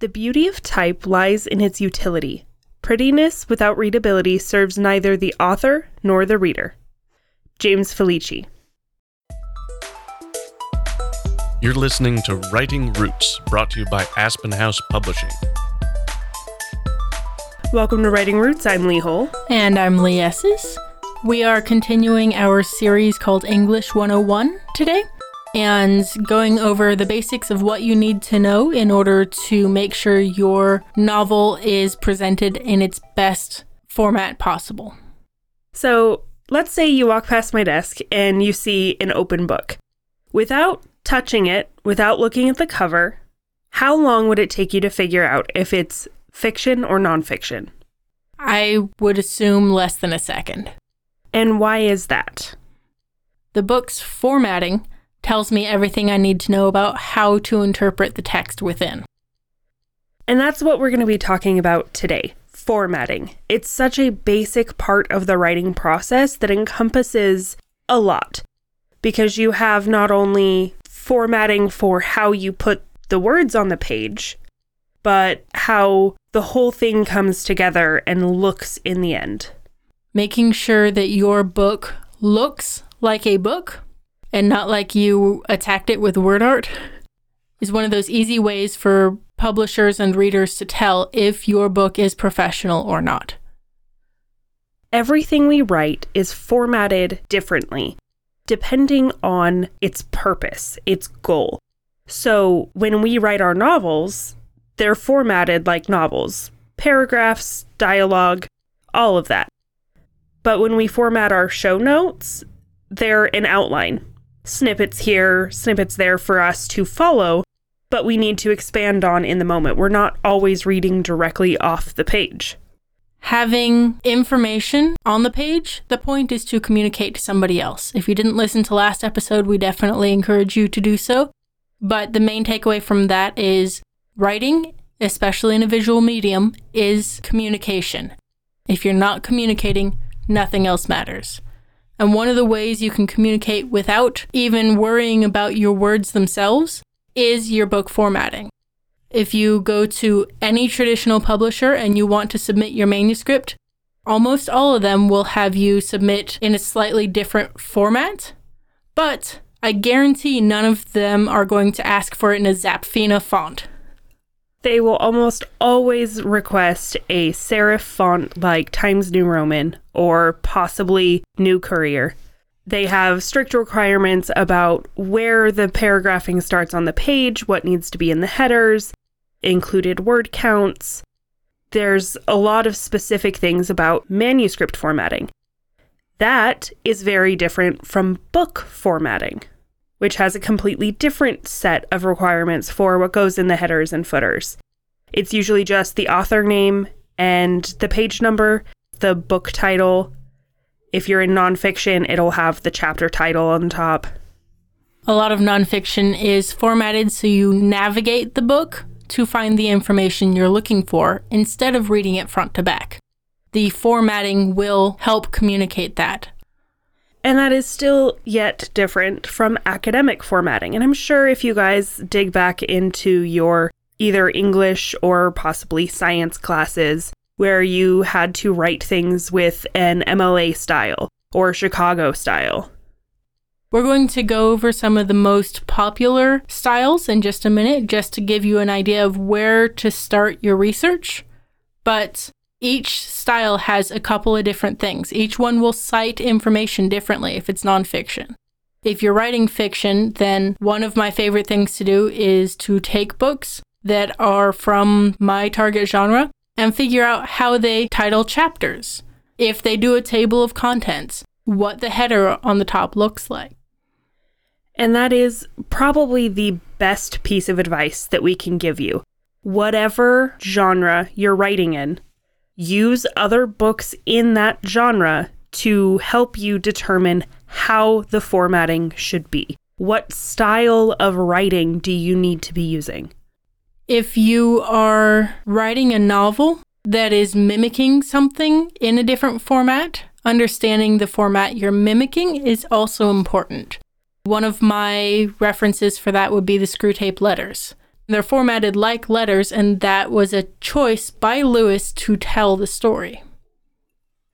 The beauty of type lies in its utility. Prettiness without readability serves neither the author nor the reader. James Felici. You're listening to Writing Roots, brought to you by Aspen House Publishing. Welcome to Writing Roots. I'm Lee Hole. And I'm Lee Esses. We are continuing our series called English 101 today and going over the basics of what you need to know in order to make sure your novel is presented in its best format possible. So, let's say you walk past my desk and you see an open book. Without touching it, without looking at the cover, how long would it take you to figure out if it's fiction or nonfiction? I would assume less than a second. And why is that? The book's formatting tells me everything I need to know about how to interpret the text within. And that's what we're going to be talking about today formatting. It's such a basic part of the writing process that encompasses a lot because you have not only formatting for how you put the words on the page, but how the whole thing comes together and looks in the end. Making sure that your book looks like a book and not like you attacked it with word art is one of those easy ways for publishers and readers to tell if your book is professional or not. Everything we write is formatted differently depending on its purpose, its goal. So when we write our novels, they're formatted like novels paragraphs, dialogue, all of that. But when we format our show notes, they're an outline snippets here, snippets there for us to follow, but we need to expand on in the moment. We're not always reading directly off the page. Having information on the page, the point is to communicate to somebody else. If you didn't listen to last episode, we definitely encourage you to do so. But the main takeaway from that is writing, especially in a visual medium, is communication. If you're not communicating, nothing else matters. And one of the ways you can communicate without even worrying about your words themselves is your book formatting. If you go to any traditional publisher and you want to submit your manuscript, almost all of them will have you submit in a slightly different format, but I guarantee none of them are going to ask for it in a Zapfino font they will almost always request a serif font like Times New Roman or possibly New Courier. They have strict requirements about where the paragraphing starts on the page, what needs to be in the headers, included word counts. There's a lot of specific things about manuscript formatting. That is very different from book formatting which has a completely different set of requirements for what goes in the headers and footers. It's usually just the author name and the page number, the book title. If you're in nonfiction, it'll have the chapter title on top. A lot of nonfiction is formatted so you navigate the book to find the information you're looking for instead of reading it front to back. The formatting will help communicate that. And that is still yet different from academic formatting. And I'm sure if you guys dig back into your either English or possibly science classes where you had to write things with an MLA style or Chicago style. We're going to go over some of the most popular styles in just a minute, just to give you an idea of where to start your research. But each style has a couple of different things. Each one will cite information differently if it's nonfiction. If you're writing fiction, then one of my favorite things to do is to take books that are from my target genre and figure out how they title chapters. If they do a table of contents, what the header on the top looks like. And that is probably the best piece of advice that we can give you. Whatever genre you're writing in, use other books in that genre to help you determine how the formatting should be. What style of writing do you need to be using? If you are writing a novel that is mimicking something in a different format, understanding the format you're mimicking is also important. One of my references for that would be the Screwtape letters. They're formatted like letters, and that was a choice by Lewis to tell the story.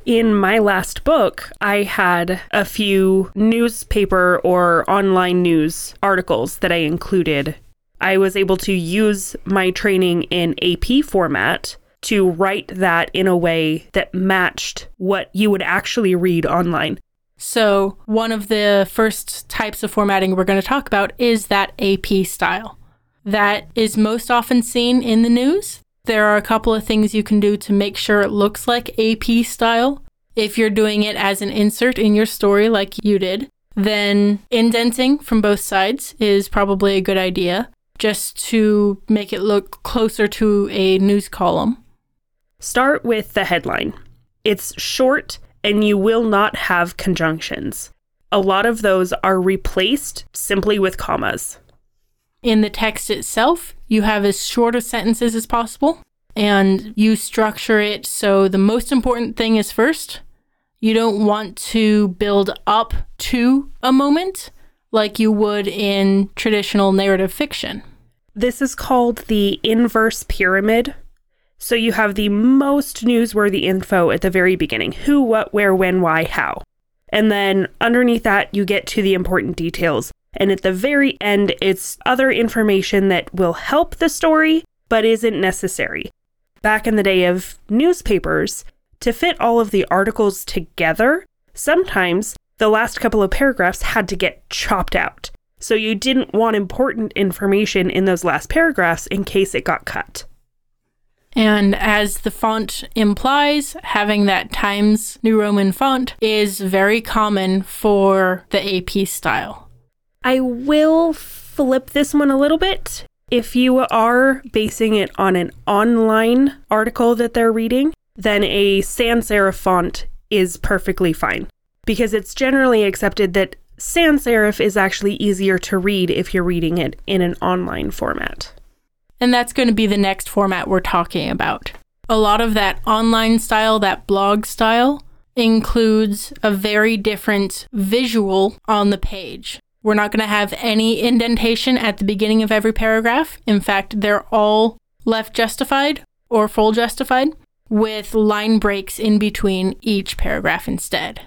In my last book, I had a few newspaper or online news articles that I included. I was able to use my training in AP format to write that in a way that matched what you would actually read online. So, one of the first types of formatting we're going to talk about is that AP style. That is most often seen in the news. There are a couple of things you can do to make sure it looks like AP style. If you're doing it as an insert in your story, like you did, then indenting from both sides is probably a good idea just to make it look closer to a news column. Start with the headline. It's short and you will not have conjunctions. A lot of those are replaced simply with commas. In the text itself, you have as short of sentences as possible and you structure it so the most important thing is first. You don't want to build up to a moment like you would in traditional narrative fiction. This is called the inverse pyramid. So you have the most newsworthy info at the very beginning who, what, where, when, why, how. And then underneath that, you get to the important details. And at the very end, it's other information that will help the story, but isn't necessary. Back in the day of newspapers, to fit all of the articles together, sometimes the last couple of paragraphs had to get chopped out. So you didn't want important information in those last paragraphs in case it got cut. And as the font implies, having that Times New Roman font is very common for the AP style. I will flip this one a little bit. If you are basing it on an online article that they're reading, then a sans serif font is perfectly fine because it's generally accepted that sans serif is actually easier to read if you're reading it in an online format. And that's going to be the next format we're talking about. A lot of that online style, that blog style, includes a very different visual on the page. We're not going to have any indentation at the beginning of every paragraph. In fact, they're all left justified or full justified with line breaks in between each paragraph instead.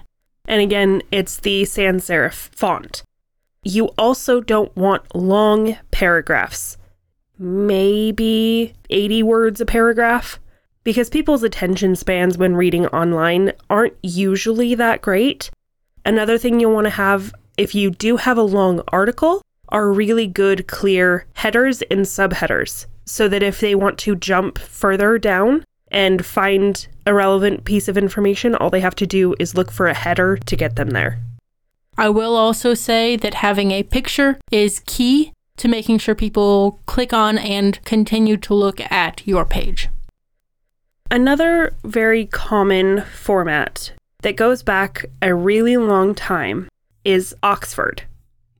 And again, it's the sans serif font. You also don't want long paragraphs, maybe 80 words a paragraph, because people's attention spans when reading online aren't usually that great. Another thing you'll want to have if you do have a long article are really good, clear headers and subheaders so that if they want to jump further down, and find a relevant piece of information, all they have to do is look for a header to get them there. I will also say that having a picture is key to making sure people click on and continue to look at your page. Another very common format that goes back a really long time is Oxford.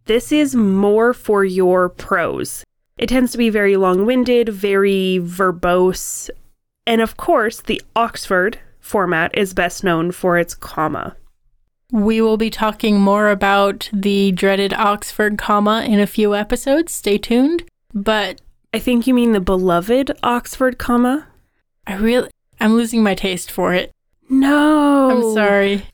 This is more for your prose. It tends to be very long winded, very verbose, and of course, the Oxford format is best known for its comma. We will be talking more about the dreaded Oxford comma in a few episodes. Stay tuned. But I think you mean the beloved Oxford comma. I really I'm losing my taste for it. No. I'm sorry.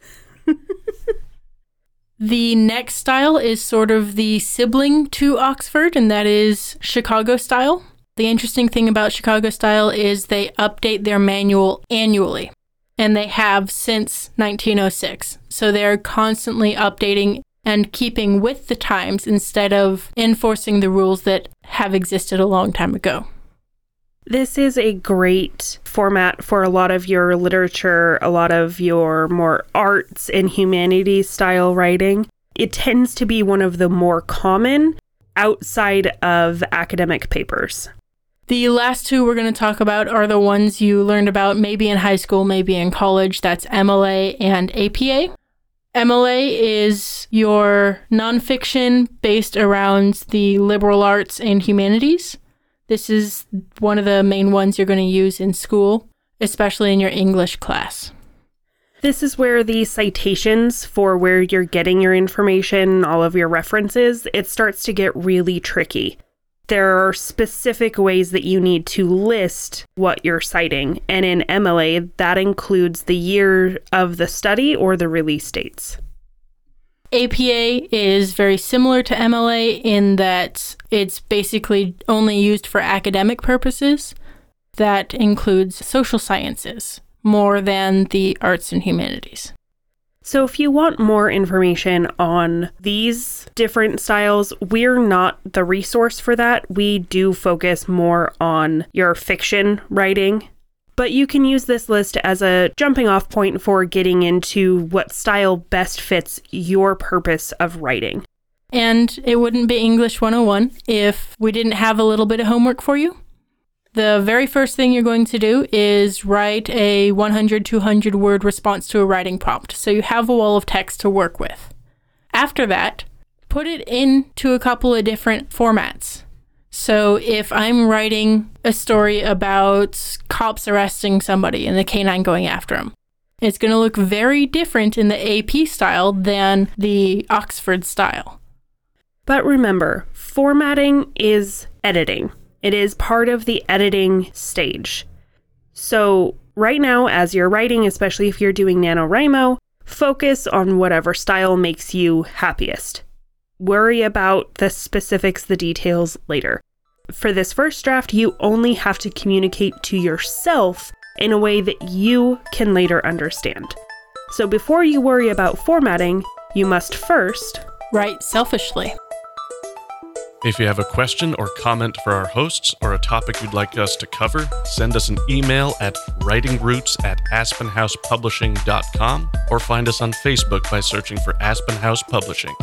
The next style is sort of the sibling to Oxford and that is Chicago style. The interesting thing about Chicago Style is they update their manual annually, and they have since 1906. So they're constantly updating and keeping with the times instead of enforcing the rules that have existed a long time ago. This is a great format for a lot of your literature, a lot of your more arts and humanities style writing. It tends to be one of the more common outside of academic papers. The last two we're going to talk about are the ones you learned about maybe in high school, maybe in college. That's MLA and APA. MLA is your nonfiction based around the liberal arts and humanities. This is one of the main ones you're going to use in school, especially in your English class. This is where the citations for where you're getting your information, all of your references, it starts to get really tricky there are specific ways that you need to list what you're citing. And in MLA, that includes the year of the study or the release dates. APA is very similar to MLA in that it's basically only used for academic purposes. That includes social sciences more than the arts and humanities. So, if you want more information on these different styles, we're not the resource for that. We do focus more on your fiction writing. But you can use this list as a jumping off point for getting into what style best fits your purpose of writing. And it wouldn't be English 101 if we didn't have a little bit of homework for you the very first thing you're going to do is write a 100, 200 word response to a writing prompt. So you have a wall of text to work with. After that, put it into a couple of different formats. So if I'm writing a story about cops arresting somebody and the canine going after them, it's going to look very different in the AP style than the Oxford style. But remember, formatting is editing. It is part of the editing stage. So, right now, as you're writing, especially if you're doing NaNoWriMo, focus on whatever style makes you happiest. Worry about the specifics, the details later. For this first draft, you only have to communicate to yourself in a way that you can later understand. So before you worry about formatting, you must first write selfishly. If you have a question or comment for our hosts or a topic you'd like us to cover, send us an email at writingroots at aspenhousepublishing.com or find us on Facebook by searching for Aspen House Publishing.